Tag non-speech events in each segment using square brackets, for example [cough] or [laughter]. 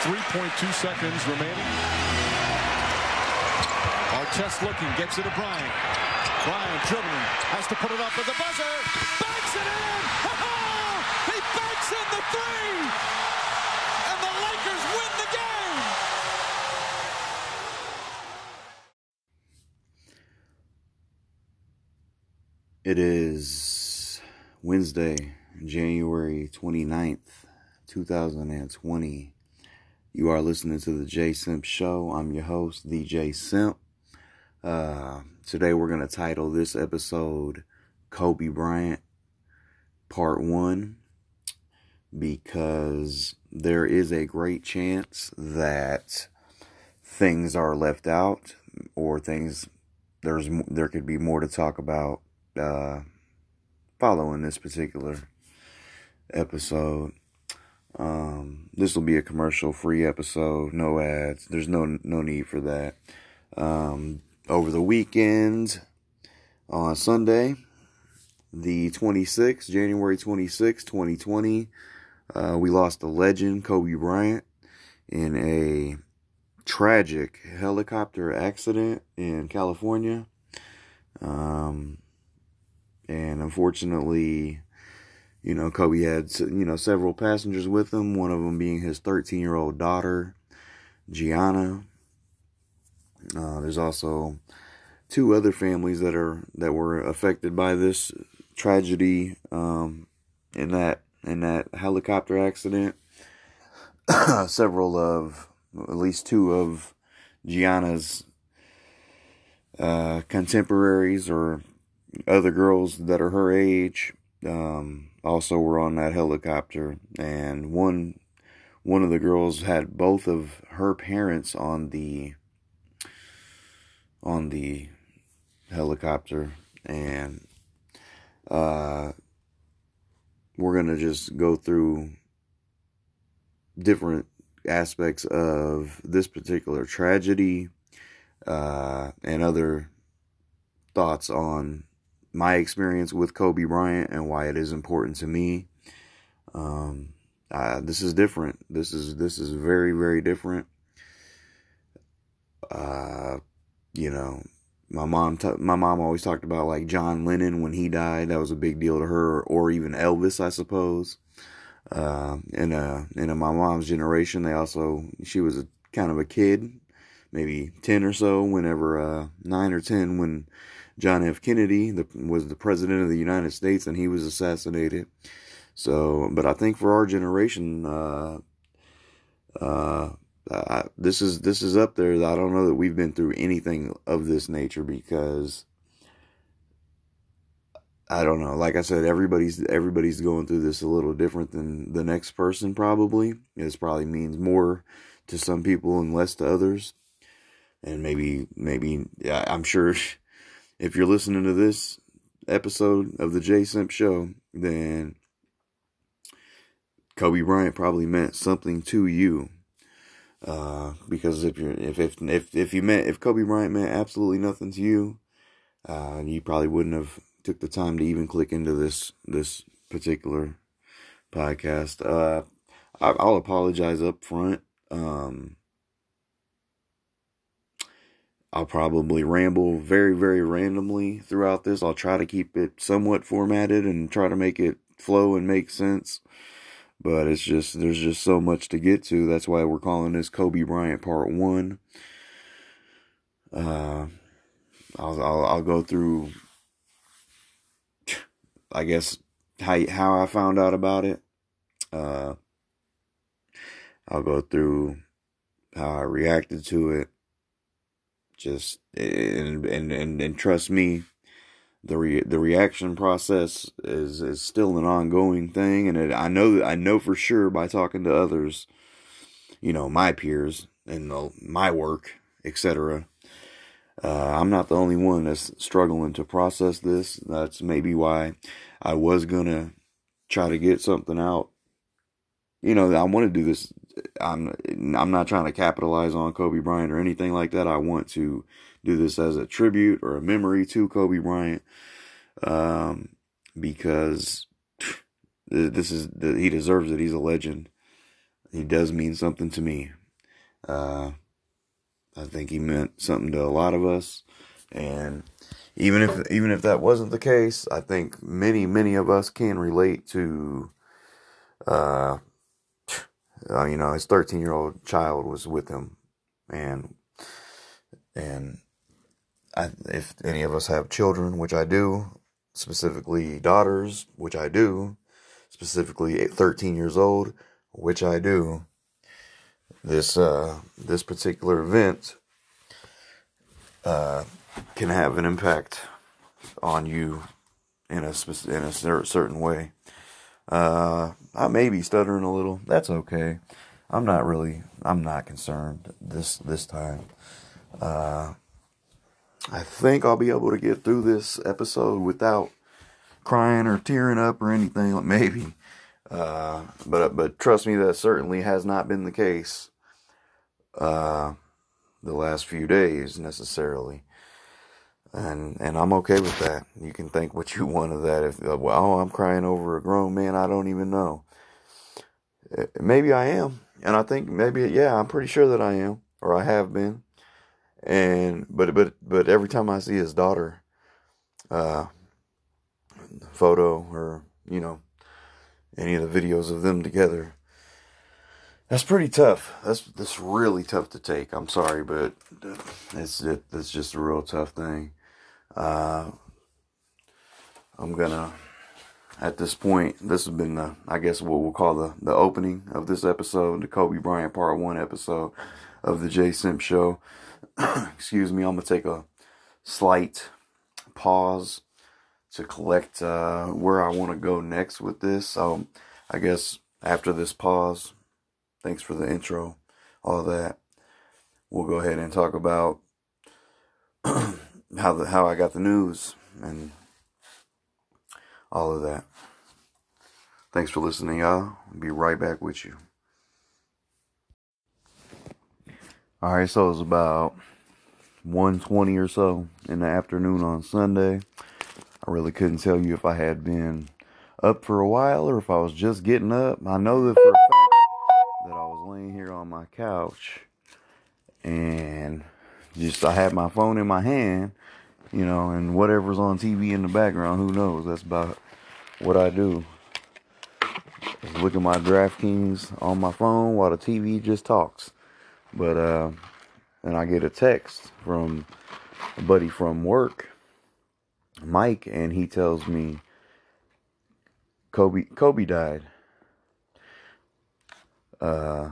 3.2 seconds remaining. Artest looking, gets it to Bryant. Bryant dribbling, has to put it up with the buzzer. Banks it in! [laughs] He banks in the three! And the Lakers win the game! It is Wednesday, January 29th, 2020. You are listening to the J Simp Show. I'm your host, DJ Simp. Uh, today we're going to title this episode Kobe Bryant Part 1 because there is a great chance that things are left out or things there's there could be more to talk about uh, following this particular episode. Um, this will be a commercial free episode, no ads. There's no no need for that. Um, over the weekend on Sunday, the 26th, January 26th, 2020, uh, we lost the legend, Kobe Bryant, in a tragic helicopter accident in California. Um, and unfortunately, you know, Kobe had, you know, several passengers with him, one of them being his 13 year old daughter, Gianna. Uh, there's also two other families that are, that were affected by this tragedy, um, in that, in that helicopter accident. [coughs] several of, at least two of Gianna's, uh, contemporaries or other girls that are her age um, also were on that helicopter, and one one of the girls had both of her parents on the on the helicopter, and uh, we're gonna just go through different aspects of this particular tragedy uh, and other thoughts on my experience with Kobe Bryant and why it is important to me. Um, uh, this is different. This is this is very very different. Uh, you know, my mom t- my mom always talked about like John Lennon when he died. That was a big deal to her, or even Elvis, I suppose. Uh, in a in my mom's generation, they also she was a kind of a kid, maybe ten or so, whenever uh, nine or ten when John F. Kennedy the, was the president of the United States and he was assassinated. So, but I think for our generation, uh, uh, I, this is this is up there. I don't know that we've been through anything of this nature because I don't know. Like I said, everybody's everybody's going through this a little different than the next person. Probably this probably means more to some people and less to others. And maybe maybe yeah, I'm sure [laughs] if you're listening to this episode of the J Simp Show, then Kobe Bryant probably meant something to you. Uh, because if you're if if if if you meant if Kobe Bryant meant absolutely nothing to you, uh, you probably wouldn't have took the time to even click into this this particular podcast. Uh, I, will apologize up front. Um, I'll probably ramble very, very randomly throughout this. I'll try to keep it somewhat formatted and try to make it flow and make sense. But it's just, there's just so much to get to. That's why we're calling this Kobe Bryant Part 1. Uh, I'll, I'll, I'll go through, I guess, how, how I found out about it. Uh, I'll go through how I reacted to it just and and and, and trust me the re- the reaction process is is still an ongoing thing. And it, I know I know for sure by talking to others you know my peers and the, my work etc uh, I'm not the only one that's struggling to process this. That's maybe why I was gonna try to get something out. You know I want to do this I'm I'm not trying to capitalize on Kobe Bryant or anything like that. I want to do this as a tribute or a memory to Kobe Bryant, um, because this is he deserves it. He's a legend. he does mean something to me. Uh, I think he meant something to a lot of us, and even if even if that wasn't the case, I think many many of us can relate to. Uh, uh you know, his thirteen year old child was with him, and and I, if any of us have children, which I do, specifically daughters, which I do, specifically 13 years old, which I do, this uh, this particular event uh, can have an impact on you in a in a certain way. Uh, I may be stuttering a little. That's okay. I'm not really. I'm not concerned this this time. Uh, I think I'll be able to get through this episode without crying or tearing up or anything. [laughs] Maybe, uh, but but trust me, that certainly has not been the case. Uh, the last few days necessarily, and and I'm okay with that. You can think what you [laughs] want of that. If well, oh, I'm crying over a grown man, I don't even know. Eh, maybe I am, and I think maybe yeah, I'm pretty sure that I am, or I have been and but but but every time I see his daughter, uh, photo or you know, any of the videos of them together, that's pretty tough. That's that's really tough to take. I'm sorry, but it's it, it's just a real tough thing. Uh, I'm gonna at this point. This has been the I guess what we'll call the the opening of this episode, the Kobe Bryant Part One episode of the J Simp Show. [clears throat] excuse me, I'm gonna take a slight pause to collect uh, where I want to go next with this. So I guess after this pause, thanks for the intro, all that. We'll go ahead and talk about [clears throat] how the how I got the news and all of that. Thanks for listening, y'all. I'll be right back with you. All right, so it's about 1:20 or so in the afternoon on Sunday. I really couldn't tell you if I had been up for a while or if I was just getting up. I know that for a fact that I was laying here on my couch and just I had my phone in my hand, you know, and whatever's on TV in the background, who knows? That's about what I do. Just look at my DraftKings on my phone while the TV just talks. But uh, and I get a text from a buddy from work, Mike, and he tells me Kobe Kobe died. Uh,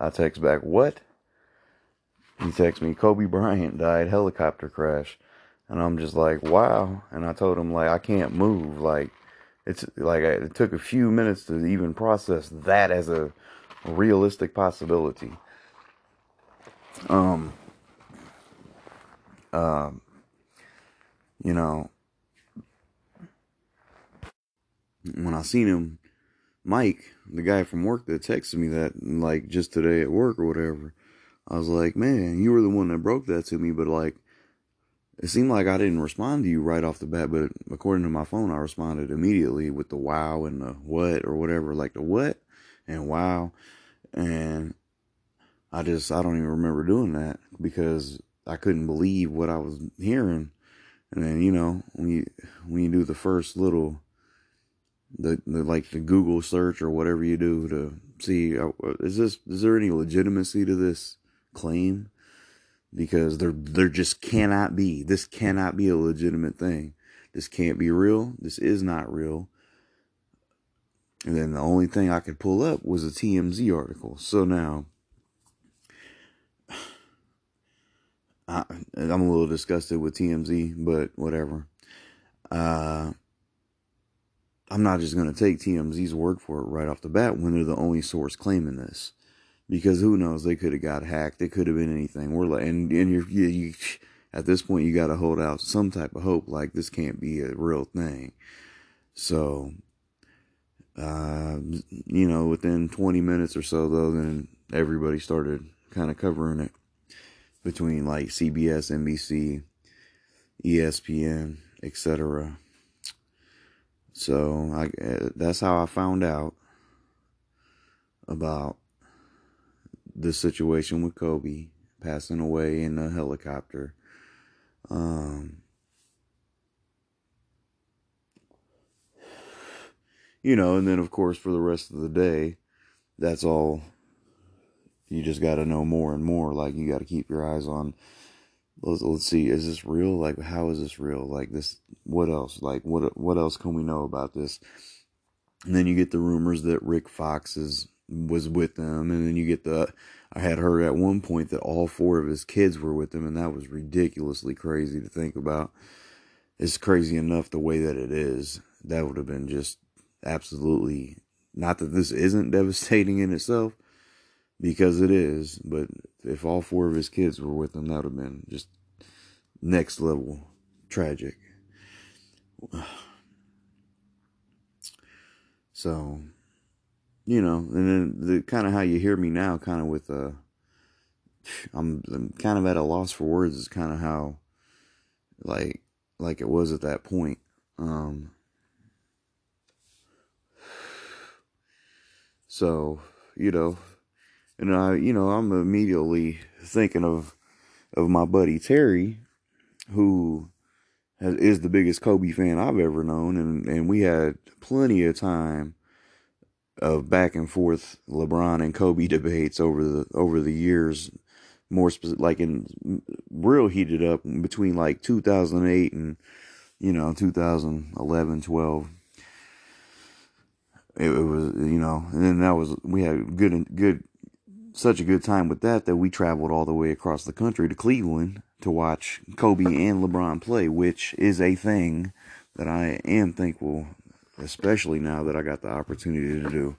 I text back, what? He texts me, Kobe Bryant died, helicopter crash. And I'm just like, wow. And I told him, like, I can't move. Like, it's like it took a few minutes to even process that as a realistic possibility. Um, um, you know, when I seen him, Mike, the guy from work that texted me that, like, just today at work or whatever, I was like, man, you were the one that broke that to me, but like, it seemed like I didn't respond to you right off the bat, but according to my phone, I responded immediately with the wow and the what or whatever, like the what and wow. And I just, I don't even remember doing that because I couldn't believe what I was hearing. And then, you know, when you, when you do the first little, the, the like the Google search or whatever you do to see, uh, is this, is there any legitimacy to this claim? Because there, there just cannot be, this cannot be a legitimate thing. This can't be real. This is not real. And then the only thing I could pull up was a TMZ article. So now, [sighs] I, am a little disgusted with TMZ, but whatever. Uh, I'm not just going to take TMZ's word for it right off the bat when they're the only source claiming this. Because who knows? They could have got hacked. It could have been anything. We're like, and, and you're, you, you, at this point, you got to hold out some type of hope like this can't be a real thing. So, uh, you know, within 20 minutes or so, though, then everybody started kind of covering it between like CBS, NBC, ESPN, etc. So I that's how I found out. about the situation with Kobe passing away in a helicopter. Um, you know, and then of course for the rest of the day, that's all. You just got to know more and more. Like you got to keep your eyes on. Let's, let's see. Is this real? Like, how is this real? Like this. What else? Like, what what else can we know about this? And then you get the rumors that Rick Fox is was with them, and then you get the. I had heard at one point that all four of his kids were with him, and that was ridiculously crazy to think about. It's crazy enough the way that it is. That would have been just absolutely not that this isn't [laughs] devastating in itself, because it is, but if all four of his kids were with him, that would have been just next level tragic. [sighs] So, you know, and then the kind of how you hear me now, kind of with uh, I'm, I'm kind of at a loss for words. Is kind of how, like, like it was at that point. Um, so you know, and I, you know, I'm immediately thinking of of my buddy Terry, who is the biggest Kobe fan I've ever known, and and we had plenty of time of back and forth LeBron and Kobe [laughs] debates over the over the years, more specific, like in real heated up between like 2008 and you know 2011, 12. It, it was you know, and then that was we had good good such a good time with that that we traveled all the way across the country to Cleveland to watch Kobe and LeBron play, which is a thing that I am thankful, especially now that I got the opportunity to do.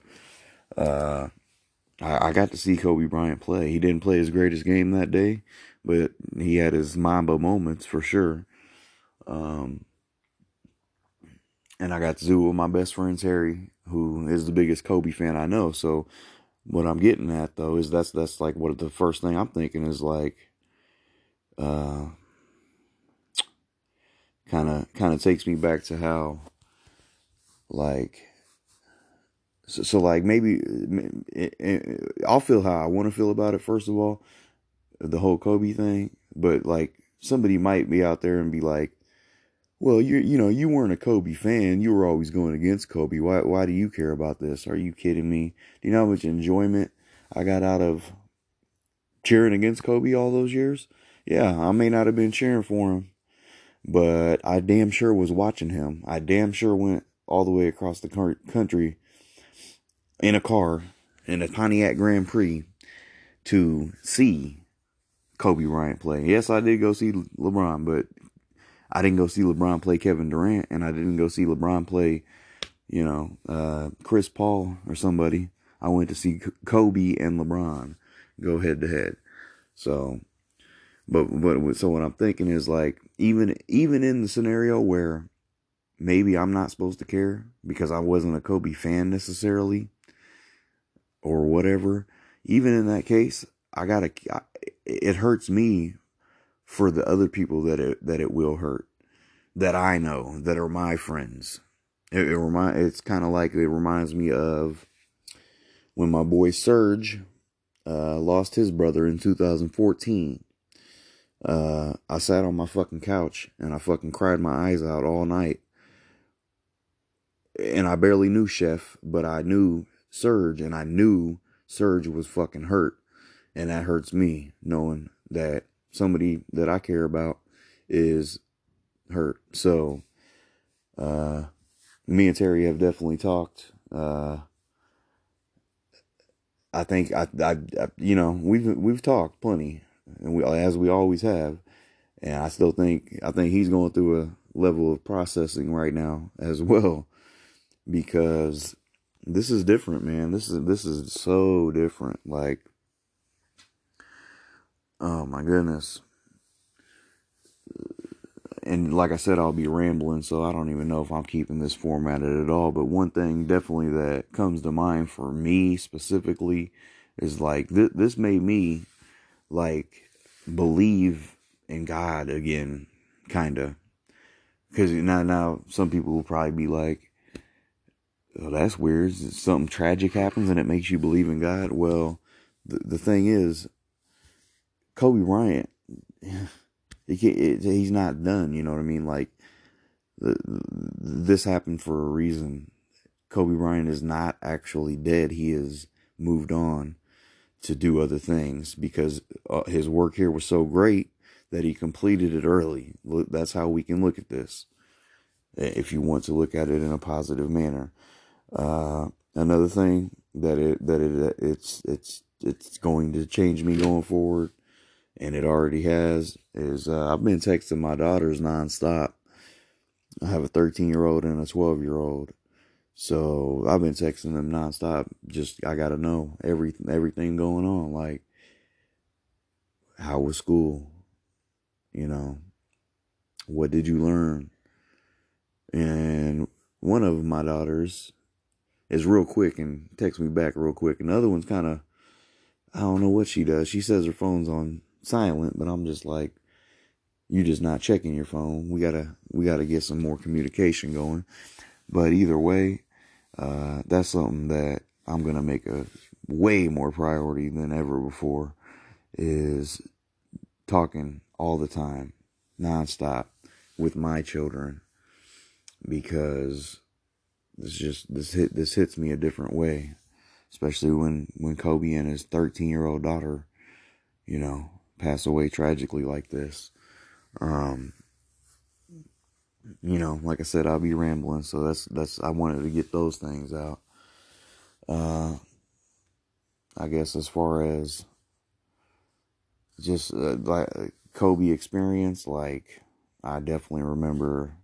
Uh, I, I got to see Kobe Bryant play. He didn't play his greatest game that day, but he had his Mamba moments for sure. Um, and I got to do it with my best friend Terry, who is the biggest Kobe fan I know. So what I'm getting at though is that's that's like what the first thing I'm thinking is like uh kind of kind of takes me back to how like so, so like maybe eh, eh, eh, I'll feel how I want to feel about it first of all the whole Kobe thing but like somebody might be out there and be like well you you know you weren't a Kobe fan you were always going against Kobe why why do you care about this? Are you kidding me? Do you know how much enjoyment I got out of cheering against Kobe all those years? Yeah, I may not have been cheering for him, but I damn sure was watching him. I damn sure went all the way across the country in a car in a Pontiac Grand Prix to see Kobe Bryant play. Yes, I did go see LeBron, but I didn't go see LeBron play Kevin Durant, and I didn't go see LeBron play, you know, uh, Chris Paul or somebody. I went to see Kobe and LeBron go head to head. So but but so what I'm thinking is like even even in the scenario where maybe I'm not supposed to care because I wasn't a Kobe fan necessarily or whatever. Even in that case, I gotta. It hurts me for the other people that it that it will hurt that I know that are my friends. It, it remind it's kind of like it reminds me of when my boy Serge uh, lost his brother in 2014 uh, I sat on my fucking couch and I fucking cried my eyes out all night. And I barely knew Chef, but I knew Serge and I knew Serge was fucking hurt. And that hurts me knowing that somebody that I care about is hurt. So, uh, me and Terry have definitely talked. Uh, I think I, I, I, you know, we've we've talked plenty and we as we always have. And I still think I think he's going through a level of processing right now as [laughs] well because this is different, man. This is this is so different. Like oh my goodness. And like I said, I'll be rambling, so I don't even know if I'm keeping this formatted at all. But one thing definitely that comes to mind for me specifically is like th- this made me like believe in God again, kind of. Because now, now some people will probably be like, oh, that's weird. Something tragic happens and it makes you believe in God. Well, the the thing is, Kobe Bryant, it, he's not done. You know what I mean? Like, the, this happened for a reason. Kobe Bryant is not actually dead. He has moved on to do other things because uh, his work here was so great that he completed it early. That's how we can look at this. If you want to look at it in a positive manner. Uh, another thing that it that it it's it's it's going to change me going forward, and it already has. Is uh, I've been texting my daughters nonstop. I have a 13 year old and a 12 year old, so I've been texting them nonstop. Just I gotta know every everything going on. Like, how was school? You know, what did you learn? And one of my daughters is real quick and texts me back real quick. And the other one's kind of, I don't know what she does. She says her phone's on silent, but I'm just like, you're just not checking your phone. We gotta, we gotta get some more communication going. But either way, uh, that's something that I'm gonna make a way more priority than ever before is talking all the time, nonstop with my children because this just this hit this hits me a different way, especially when when Kobe and his 13 year old daughter, you know, pass away tragically like this. Um, you know, like I said, I'll be rambling, so that's that's I wanted to get those things out. Uh, I guess as far as just uh, like Kobe experience, like I definitely remember,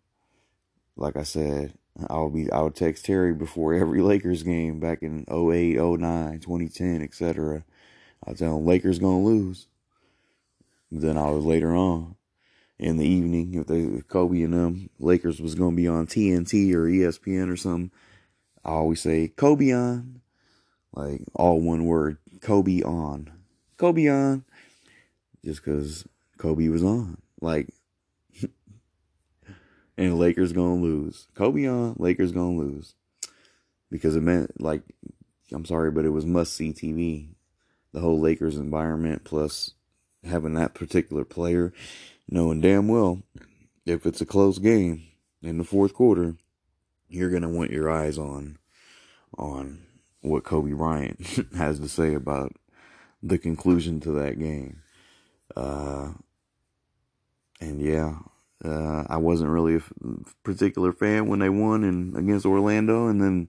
like I said, I'll be I would text Terry before every Lakers game back in 08, 09, 2010, etc. I'll tell him Lakers gonna lose. Then I was later on in the evening if they if Kobe and them Lakers was gonna be on TNT or ESPN or something. I always say Kobe on, like all one word, Kobe on, Kobe on, just because Kobe was on. Like and Lakers gonna lose. Kobe on, Lakers gonna lose. Because it meant like I'm sorry, but it was must see TV. The whole Lakers environment plus having that particular player, knowing damn well if it's a close game in the fourth quarter, you're gonna want your eyes on on what Kobe Bryant [laughs] has to say about the conclusion to that game. Uh, and yeah, uh, I wasn't really a particular fan when they won and against Orlando and then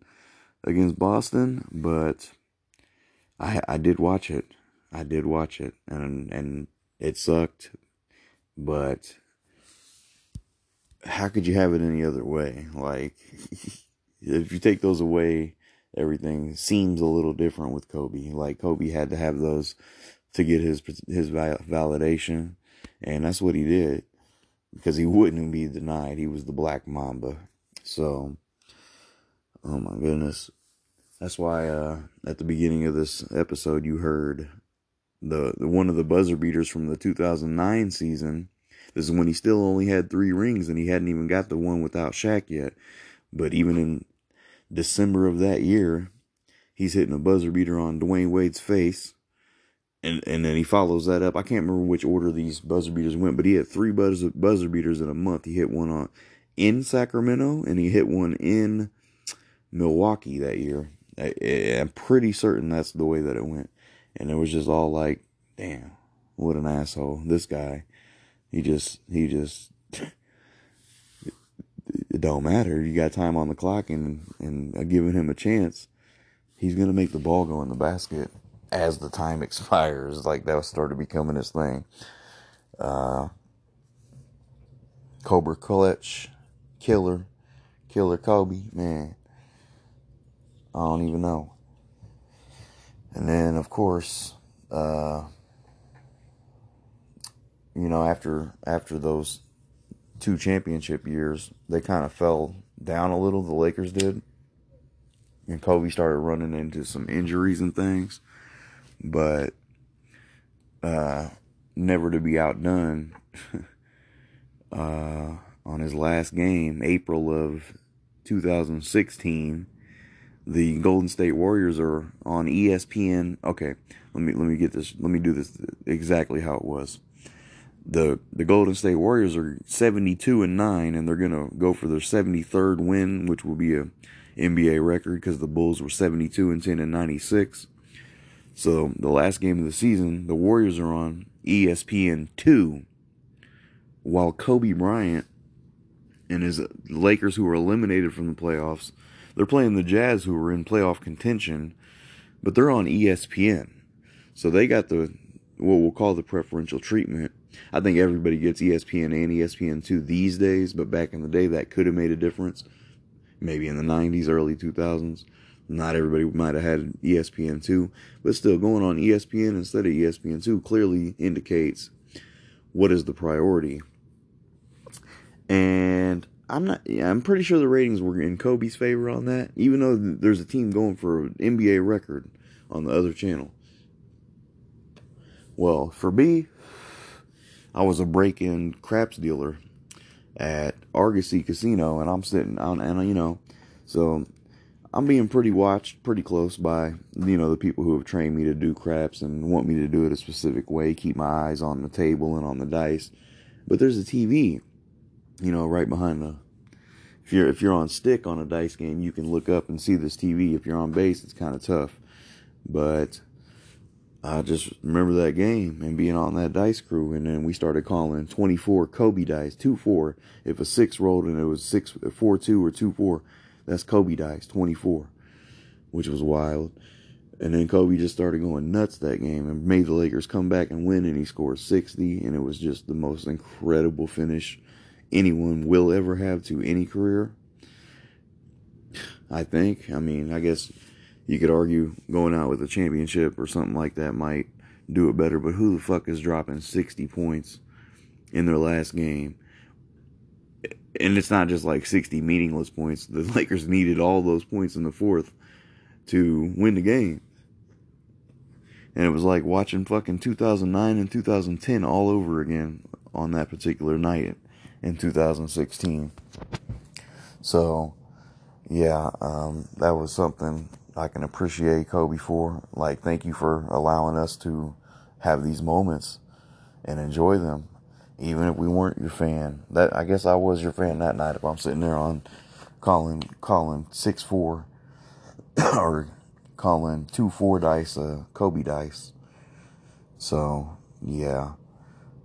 against Boston, but I I did watch it. I did watch it, and and it sucked, but how could you have it any other way? Like [laughs] if you take those away, everything seems a little different with Kobe. Like Kobe had to have those to get his his validation, and that's what he did because he wouldn't be denied. He was the Black Mamba. So, oh my goodness. That's why uh, at the beginning of this episode you heard the, the one of the buzzer beaters from the 2009 season. This is when he still only had three rings and he hadn't even got the one without Shaq yet. But even in December of that year, he's hitting a buzzer beater on Dwyane Wade's face and and then he follows that up. I can't remember which order these buzzer beaters went, but he had three buzzer buzzer beaters in a month. He hit one on in Sacramento, and he hit one in Milwaukee that year. I, am pretty certain that's the way that it went, and it was just all like, "Damn, what an asshole!" This guy, he just he just. [laughs] it don't matter. You got time on the clock, and and giving him a chance, he's gonna make the ball go in the basket as the time [laughs] expires. Like that was started becoming his thing. Uh, Cobra Clutch, Killer, Killer Kobe, man. I don't even know. And then, of course, uh, you know, after after those two championship years, they kind of fell down a little. The Lakers did, and Kobe started running into some injuries and things but uh, never to be outdone. [laughs] uh, on his last game, April of 2016, the Golden State Warriors are on ESPN. Okay, let me let me get this. Let me do this exactly how it was. The the Golden State Warriors are 72 and 9 and they're going to go for their 73rd win, which will be a NBA record cuz the Bulls were 72 and 10 and 96. So, the last game of the season, the Warriors are on ESPN 2 while Kobe Bryant and his Lakers who were eliminated from the playoffs they're playing the Jazz, who are in playoff contention, but they're on ESPN. So they got the what we'll call the preferential treatment. I think everybody gets ESPN and ESPN2 these days, but back in the day, that could have made a difference. Maybe in the 90s, early 2000s. Not everybody might have had ESPN2, but still going on ESPN instead of ESPN2 clearly indicates what is the priority. And I'm not. Yeah, I'm pretty sure the ratings were in Kobe's favor on that. Even though there's a team going for NBA record on the other channel. Well, for me, I was a break-in craps dealer at Argosy Casino, and I'm sitting on, and you know, so I'm being pretty watched, pretty close by you know the people who have trained me to do craps and want me to do it a specific way, keep my eyes on the table and on the dice. But there's a TV you know, right behind the. If you're if you're on stick on a dice game, you can look up and see this TV. If you're on base, it's kind of tough. But I just remember that game and being on that dice crew, and then we started calling 24 Kobe dice, two four. If a six rolled and it was six four two or two four, that's Kobe dice, 24, which was wild. And then Kobe just started going nuts that game and made the Lakers come back and win, and he scored 60, and it was just the most incredible finish anyone will ever have to any career. I think. I mean, I guess you could argue going out with a championship or something like that might do it better, but who the fuck is dropping 60 points in their last game? And it's not just like 60 meaningless points. The [laughs] Lakers needed all those points in the fourth to win the game. And it was like watching fucking 2009 and 2010 all over again on that particular night in 2016. So, yeah, um, that was something I can appreciate Kobe for. Like, thank you for allowing us to have these moments and enjoy them, even if we weren't your fan. That I guess I was your fan that night. If I'm sitting there on calling calling six four [coughs] or calling two four dice uh, Kobe dice. So yeah,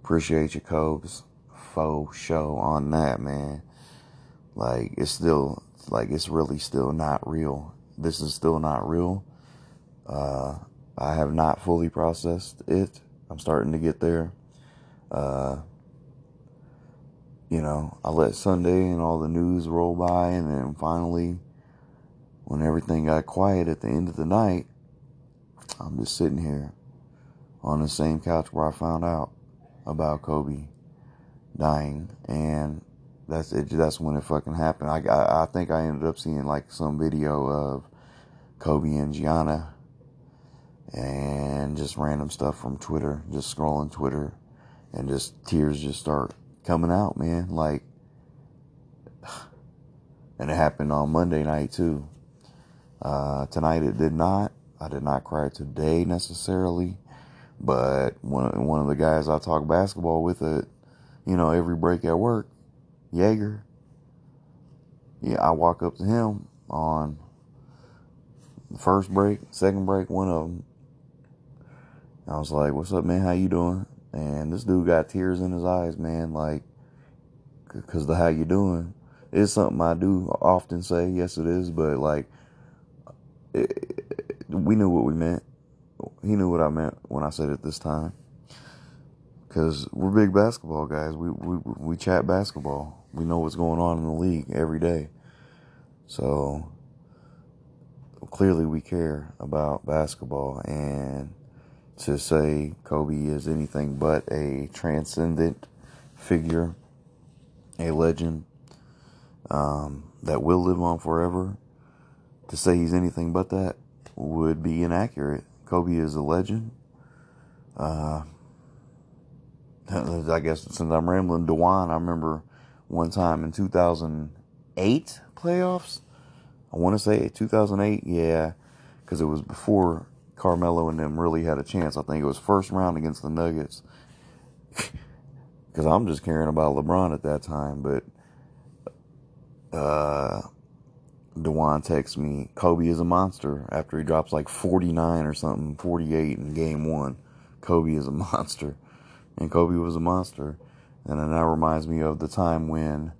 appreciate you, Cobes faux show on that, man. Like, it's still, like, it's really still not real. This is still not real. Uh, I have not fully processed it. I'm starting to get there. Uh, you know, I let Sunday and all the news roll by, and then finally, when everything got quiet at the end of the night, I'm just sitting here on the same couch where I found out about Kobe dying, and that's it. That's when it fucking happened. I, I, I think I ended up seeing like some video of Kobe and Gianna, and just random stuff from Twitter. Just scrolling Twitter, and just tears just start coming out, man. Like, and it happened on Monday night too. Uh, tonight it did not. I did not cry today necessarily, but one one of the guys I talk basketball with it you know, every break at work, Jaeger. Yeah, I walk up to him on the first break, second break, one of them. I was like, "What's up, man? How you doing?" And this dude got tears in his eyes, man. Like, cause the "How you doing?" is something I do often say. Yes, it is, but like, it, we knew what we meant. He knew what I meant when I said it this time because we're big basketball guys. We, we we chat basketball. We know what's going on in the league every day. So clearly, we care about basketball, and to say Kobe is anything but a transcendent figure, a legend um, that will live on forever. To say he's anything but that would be inaccurate. Kobe is a legend. Uh, [laughs] I guess since I'm rambling, Dewan, I remember one time in 2008 playoffs, I want to say 2008, yeah, because it was before Carmelo and them really had a chance. I think it was first round against the Nuggets. [laughs] Because I'm just caring about LeBron at that time, but uh, Dewan texts me, Kobe is a monster after he drops like 49 or something, 48 in game one. Kobe is a [laughs] monster. And Kobe was a monster. And then that reminds me of the time when,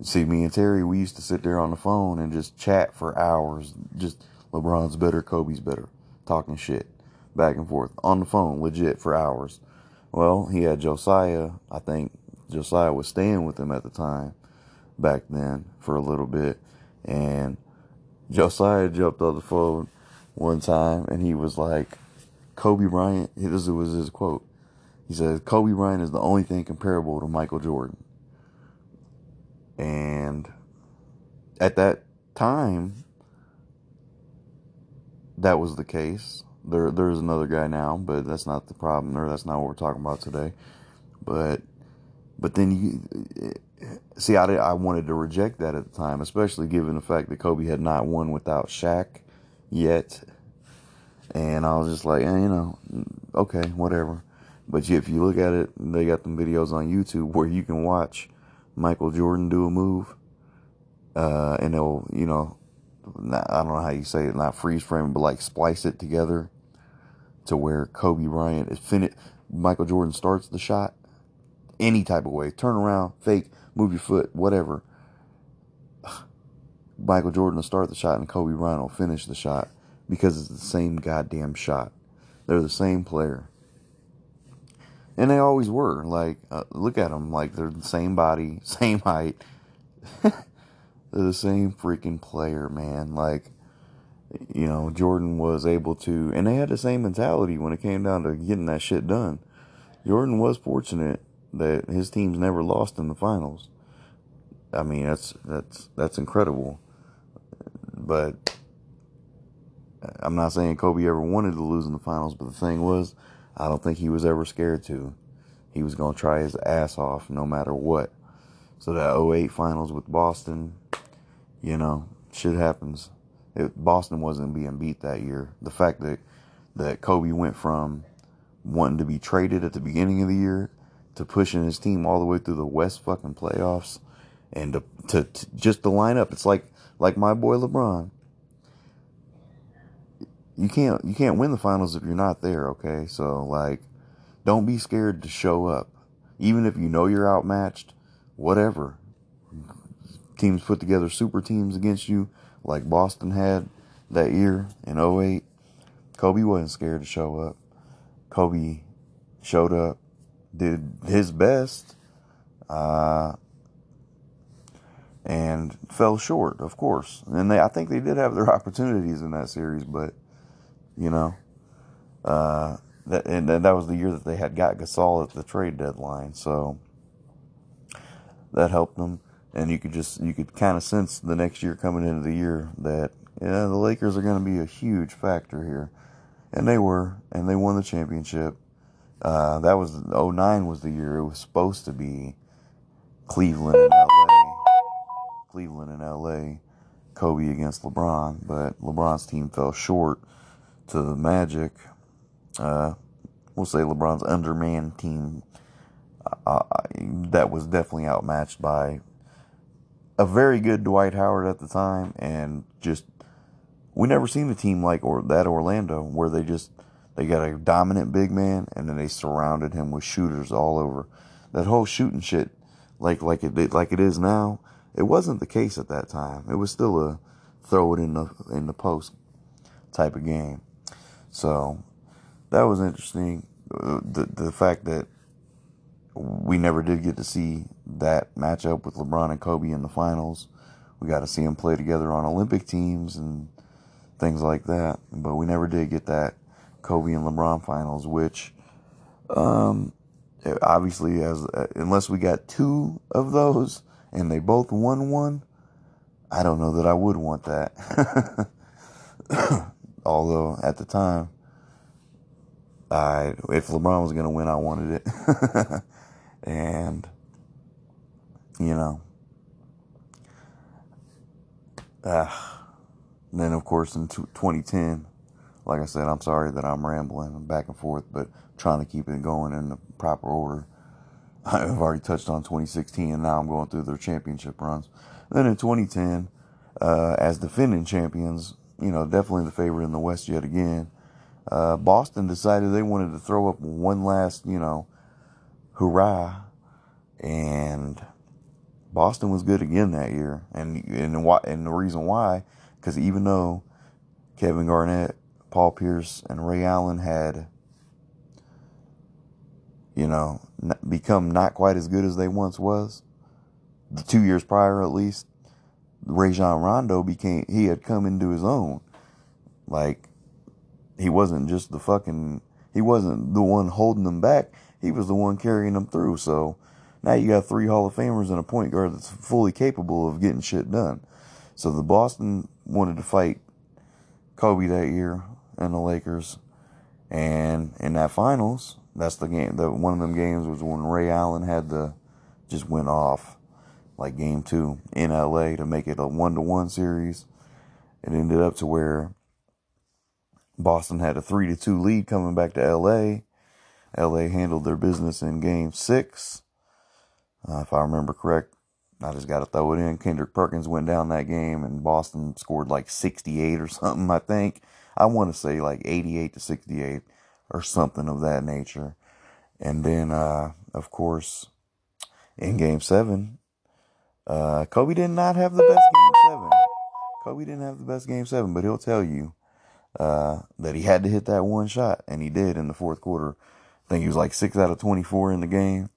see, me and Terry, we used to sit there on the phone and just chat for hours. Just LeBron's better, Kobe's better. Talking shit back and forth on the phone, legit for hours. Well, he had Josiah. I think Josiah was staying with him at the time back then for a little bit. And Josiah jumped on the phone one time and he was like, Kobe Bryant, this was his quote. He says, Kobe Bryant is the only thing comparable to Michael Jordan. And at that time, that was the case. There, there's another guy now, but that's not the problem, or that's not what we're talking about today. But, but then you see, I, did, I wanted to reject that at the time, especially given the fact that Kobe had not won without Shaq yet. And I was just like, eh, you know, okay, whatever. But if you look at it, they got them videos on YouTube where you can watch Michael Jordan do a move, uh, and they'll, you know, not, I don't know how you say it, not freeze frame, but like splice it together to where Kobe Bryant is finished. Michael Jordan starts the shot any type of way, turn around, fake, move your foot, whatever. [sighs] Michael Jordan will start the shot and Kobe Bryant will finish the shot because it's the same goddamn shot. They're the same player. And they always were. Like, uh, look at them. Like, they're the same body, [laughs] same height. [laughs] they're the same freaking player, man. Like, you know, Jordan was able to, and they had the same mentality when it came down to getting that shit done. Jordan was fortunate that his team's never lost in the finals. I mean, that's that's that's incredible. But I'm not saying Kobe ever wanted to lose in the finals, but the thing was, I don't think he was ever scared to. He was going to try his ass off no matter what. So that 08 finals with Boston, you know, shit happens. It, Boston wasn't being beat that year. The fact that that Kobe went from wanting to be traded at the beginning of the year to pushing his team all the way through the West fucking playoffs and to, to, to just the lineup. It's like like my boy LeBron. You can't you can't win the finals if you're not there, okay? So like don't be scared to show up. Even if you know you're outmatched, whatever. Teams put together super teams against you like Boston had that year in 08. Kobe wasn't scared to show up. Kobe showed up did his best, uh, and fell short, of course. And they, I think they did have their [laughs] opportunities in that series, but you know, uh, that and that was the year that they had got Gasol at the trade deadline, so that helped them. And you could just you could kind of sense the next year coming into the year that yeah the Lakers are going to be a huge factor here, and they were, and they won the championship uh, that was 09 was the year it was supposed to be Cleveland and LA. Cleveland and LA, Kobe against LeBron, but LeBron's team fell short to the Magic. Uh, we'll say LeBron's undermanned team uh, uh, that was definitely outmatched by a very good Dwight Howard at the time, and just we never seen a team like or that Orlando where they just they got a dominant big man, and then they surrounded him with shooters all over. That whole shooting shit, like like it like it is now, it wasn't the case at that time. It was still a throw it in the in the post type of game. So that was interesting. Uh, the the fact that we never did get to see that matchup with LeBron and Kobe in the finals. We got to see them play together on Olympic teams and things like that, but we never did get that Kobe and LeBron finals, which um, obviously as uh, unless we got two of those and they both won one, I don't know that I would want that. [laughs] Although at the time, I if LeBron was gonna win, I wanted it, [laughs] and you know, uh, then, of course, in 2010, like I said, I'm sorry that I'm rambling back and forth, but trying to keep it going in the proper order. [laughs] I've already touched on 2016, and now I'm going through their championship runs. Then in 2010, uh, as defending champions, you know, definitely the favorite in the West yet again. Uh, Boston decided they wanted to throw up one last, you know, hurrah, and Boston was good again that year. And and why, and the reason why, because even though Kevin Garnett, Paul Pierce, and Ray Allen had, you know, become not quite as good as they once was, the two years prior at least, Rajon Rondo became he had come into his own. Like he wasn't just the fucking he wasn't the one holding them back. He was the one carrying them through. So now you got three Hall of Famers and a point guard that's fully capable of getting shit done. So the Boston wanted to fight Kobe that year and the Lakers. And in that finals, that's the game. The one of them games was when Ray Allen had the just went off like game two in LA to make it a one to one series. It ended up to where Boston had a three to two lead coming back to LA. LA handled their business in game six. Uh, if I remember correct, I just got to throw it in. Kendrick Perkins went down that game and Boston scored like 68 or something, I think. I want to say like 88 to 68 or something of that nature. And then, uh, of course, in game seven, uh, Kobe did not have the best game seven. Kobe didn't have the best game seven, but he'll tell you uh, that he had to hit that one shot, and he did in the fourth quarter. I think he was like six out of 24 in the game.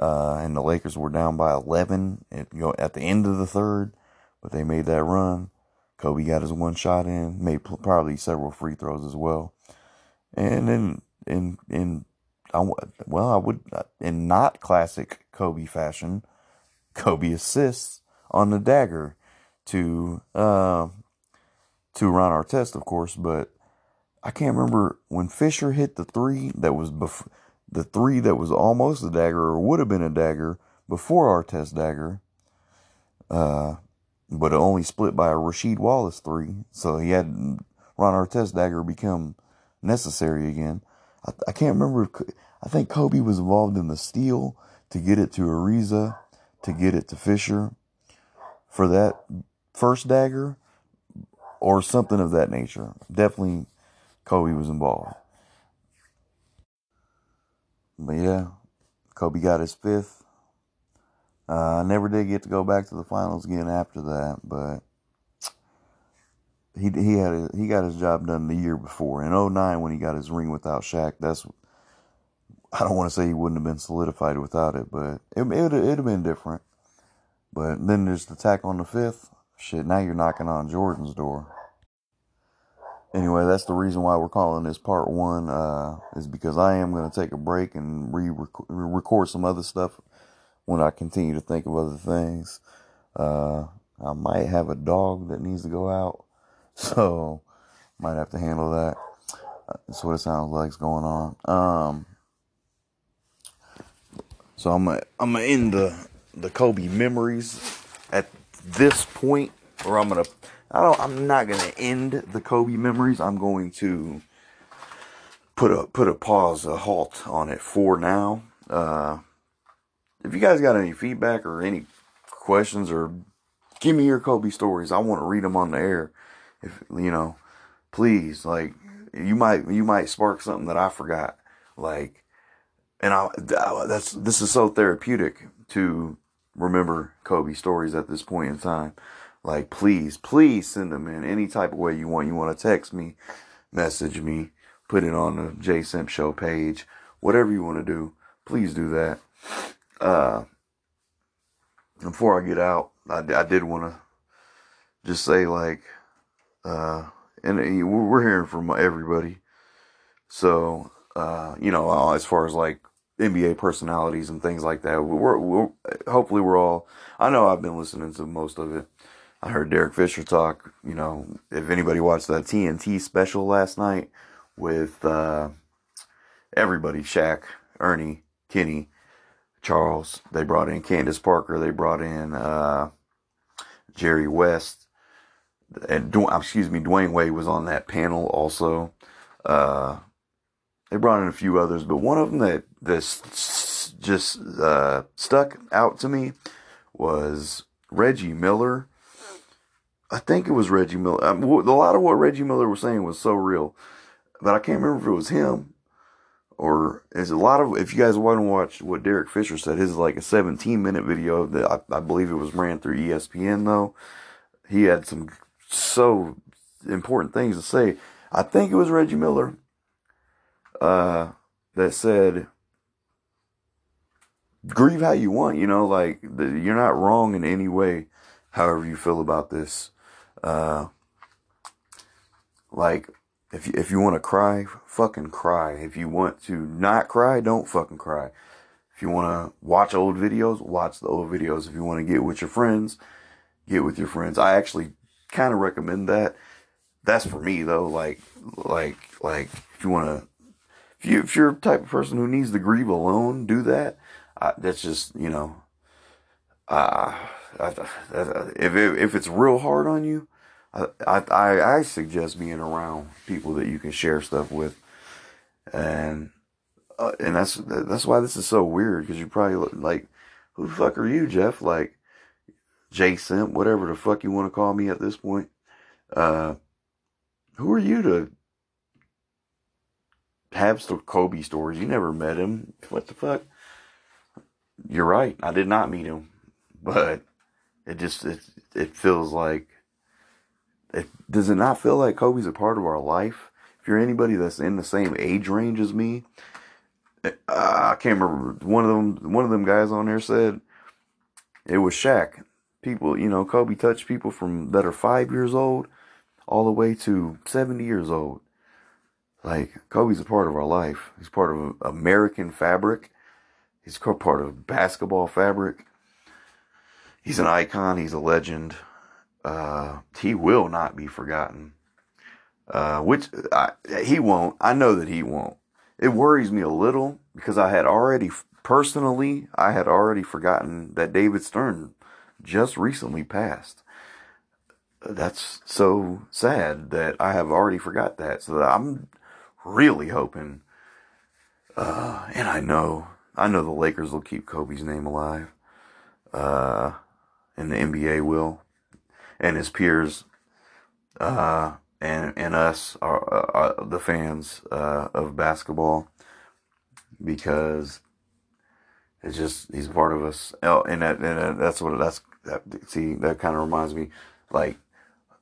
Uh, and the Lakers were down by 11 at, you know, at the end of the third, but they made that run. Kobe got his one shot in, made probably several free throws as well. And then in in I, well, I would in not classic Kobe fashion, Kobe assists on the dagger to uh, to Ron Artest, of course, but I can't remember when Fisher hit the three that was bef- the three that was almost a dagger or would have been a dagger before Artest dagger, uh, but it only split by a Rasheed Wallace three, so he had Ron Artest dagger become necessary again. I, I can't remember. If, I think Kobe was involved in the steal to get it to Ariza to get it to Fisher for that first dagger or something of that nature. Definitely Kobe was involved. But yeah, Kobe got his fifth. Uh, I never did get to go back to the finals again after that, but he he had a, he got his job done the year before in 09 when he got his ring without Shaq. That's I don't want to say he wouldn't have been solidified without it, but it it it'd have been different. But then there's the tack on the fifth. Shit, now you're knocking on Jordan's door. Anyway, that's the reason why we're calling this part one. Uh, is because I am going to take a break and re-record some other stuff when I continue to think of other things. Uh, I might have a dog that needs to go out, [laughs] so might have to handle that. That's what it sounds like is going on. Um, so I'm gonna I'm gonna end the the Kobe memories at this point, or I'm gonna I don't I'm not gonna end the Kobe memories. I'm going to put a put a pause, a halt on it for now. Uh, if you guys got any feedback or any questions or give me your Kobe stories, I want to read them on the air. If you know, please, like you might you might spark something that I forgot, like and I that's this is so therapeutic to remember Kobe stories at this point in time. Like, please, please send them in any type of way you want. You want to text me, message me, put it on the J Simp Show page, whatever you want to do. Please do that. Uh, before I get out, I, I did want to just say like, uh, and we're hearing from everybody. So, uh, you know, as far as like NBA personalities and things like that. We're, we're, hopefully we're all. I know I've been listening to most of it. I heard Derek Fisher talk. You know, if anybody watched that TNT special last night with uh, everybody, Shaq, Ernie, Kenny, Charles. They brought in Candace Parker. They brought in uh, Jerry West. and excuse me, Dwyane Wade was on that panel also. Uh, they brought in a few others, but one of them that this just uh, stuck out to me was Reggie Miller. I think it was Reggie Miller. Um, a lot of what Reggie Miller was saying was so real, but I can't remember if it was him or is a lot of. If you guys want to watch what Derek Fisher said, his is like a 17 minute video that I, I believe it was ran through ESPN though. He had some so important things to say. I think it was Reggie Miller uh, that said, grieve how you want, you know, like the, you're not wrong in any way, however you feel about this. Uh, like if you, if you want to cry, fucking cry. If you want to not cry, don't fucking cry. If you want to watch old videos, watch the old videos. If you want to get with your friends, get with your friends. I actually kind of recommend that. That's for me though. Like, like, like if you want to, if you if you're a type of person who needs to grieve alone, do that. That's just you know, uh, if it, if it's real hard on you, I, I I suggest being around people that you can share stuff with, and uh, and that's that's why this is so weird because you probably look like, who the fuck are you, Jeff? Like, Jason, whatever the fuck you want to call me at this point. Uh, who are you to have some Kobe stories? You never met him. What the fuck? You're right. I did not meet him, but it just it it feels like it does it not feel like Kobe's a part of our life? If you're anybody that's in the same age range as me, uh, I can't remember one of them. One of them guys on there said it was Shaq people, you know, Kobe touched people from that are five years old all the way to 70 years old. Like, Kobe's a part of our life. He's part of American fabric. He's part of basketball fabric. He's an icon. He's a legend. Uh, he will not be forgotten. Uh, which I, he won't. I know that he won't. It worries me a little because I had already, personally, I had already forgotten that David Stern just recently passed. That's so sad that I have already forgot that. So I'm really hoping, uh, and I know, I know the Lakers will keep Kobe's name alive, uh, and the NBA will, and his peers, uh, and and us are, are the fans uh, of basketball because it's just he's part of us. Oh, and that and that's what that's that. See, that kind of reminds me, like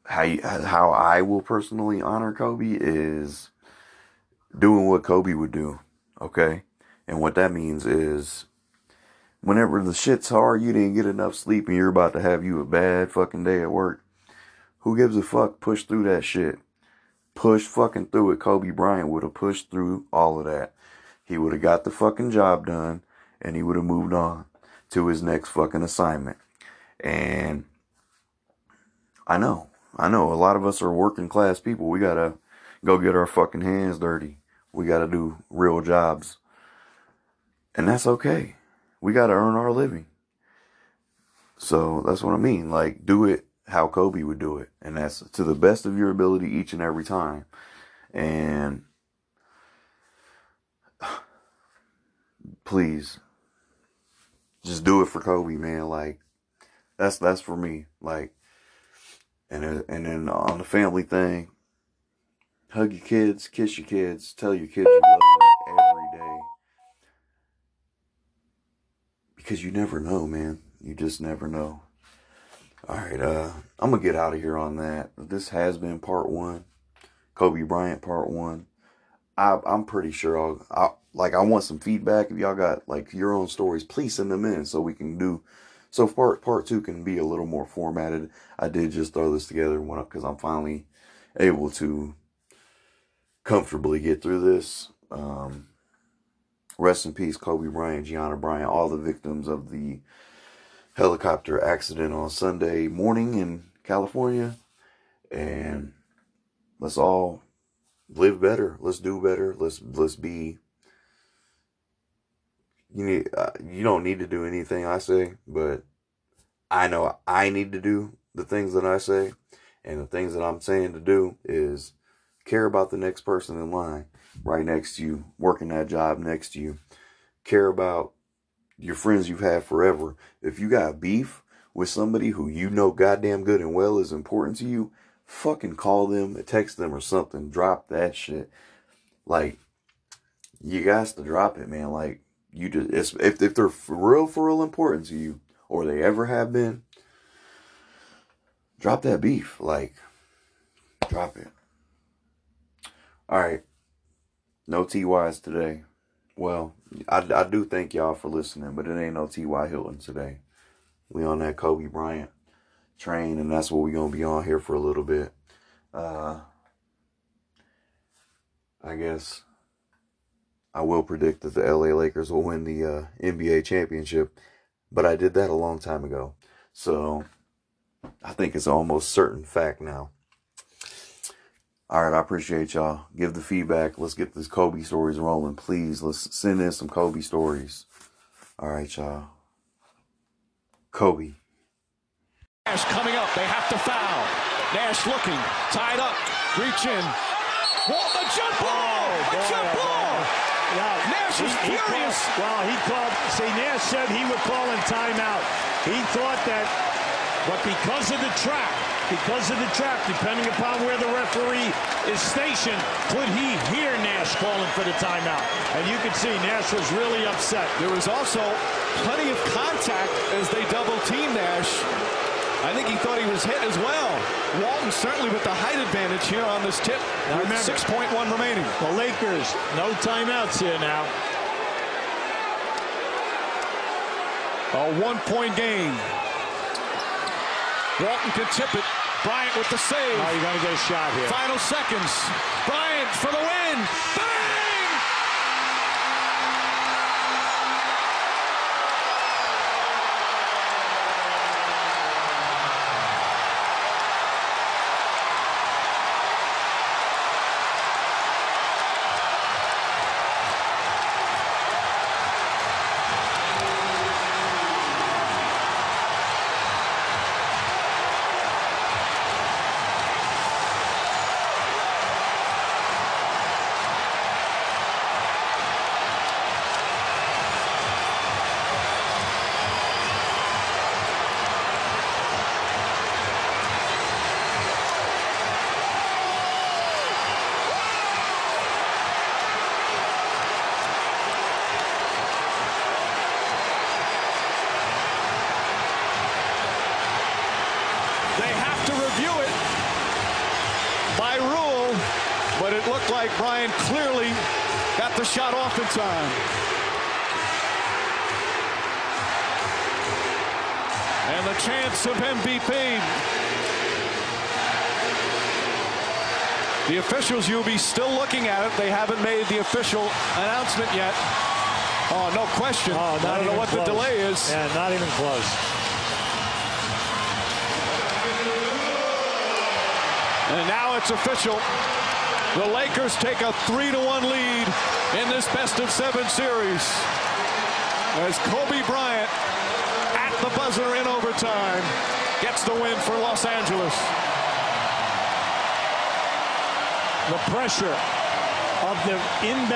how you, how I will personally honor Kobe is doing what Kobe would do. Okay, and what that means is whenever the shit's hard, you didn't get enough sleep, and you're about to have you a bad fucking day at work. Who gives a fuck? Push through that shit. Push fucking through it. Kobe Bryant would have pushed through all of that. He would have got the fucking job done and he would have moved on to his next fucking assignment. And I know, I know a lot of us are working class people. We gotta go get our fucking hands dirty. We gotta do real jobs. And that's okay. We gotta earn our living. So that's what I mean. Like, do it how Kobe would do it. And that's to the best of your ability each and every time. And please just do it for Kobe, man. Like that's that's for me. Like and uh, and then on the family thing, hug your kids, kiss your kids, tell your kids you love Because you never know, man. You just never know. All right, uh, I'm gonna get out of here on that. This has been part one, Kobe Bryant part one. I, I'm pretty sure I'll, I'll like I want some feedback. If y'all got like your own stories, please send them in so we can do. So part part two can be a little more formatted. I did just throw this together one up because I'm finally able to comfortably get through this. Um, rest in peace, Kobe Bryant, Gianna Bryant, all the victims of the helicopter accident on Sunday morning in California, and let's all live better. Let's do better. Let's let's be you need uh, you don't need to do anything I say, but I know I need to do the things that I say, And the things that I'm saying to do is care about the next person in line right next to you, working that job next to you. Care about your friends you've had forever. If you got beef with somebody who you know goddamn good and well is important to you, fucking call them, text them or something. Drop that shit. Like, you guys to drop it, man. Like, you just, if, if they're for real, for real important to you, or they ever have been, drop that beef. Like, drop it. All right. No TYs today. Well, I, I do thank y'all for listening, but it ain't no T.Y. Hilton today. We on that Kobe Bryant train, and that's what we're going to be on here for a little bit. Uh, I guess I will predict that the LA Lakers will win the uh, NBA championship, but I did that a long time ago. So I think it's almost certain fact now. All right, I appreciate y'all. Give the feedback. Let's get these Kobe stories rolling, please. Let's send in some Kobe stories. All right, y'all. Kobe. Nash coming up. They have to foul. Nash looking, tied up, reach in. Walt, a jump ball! Oh, a jump oh, ball! Yeah, Nash is he, furious. He called, well, he called. See, Nash said he would call in timeout. He thought that, but because of the trap, because of the trap, depending upon where the referee is stationed, could he hear Nash calling for the timeout? And you can see Nash was really upset. There was also plenty of contact as they double team Nash. I think he thought he was hit as well. Walton certainly with the height advantage here on this tip. Now remember, 6.1 remaining. The Lakers, no timeouts here now. A one-point game. Walton can tip it. Bryant with the save. Oh, you're going to get a shot here. Final seconds. Bryant for the win. Bang! Of MVP. The officials, you'll be still looking at it. They haven't made the official announcement yet. Oh, no question. Oh, I don't know what close. the delay is. Yeah, not even close. And now it's official. The Lakers take a 3 to 1 lead in this best of seven series. As Kobe Bryant at the buzzer in overtime gets the win for Los Angeles. The pressure of the inbound.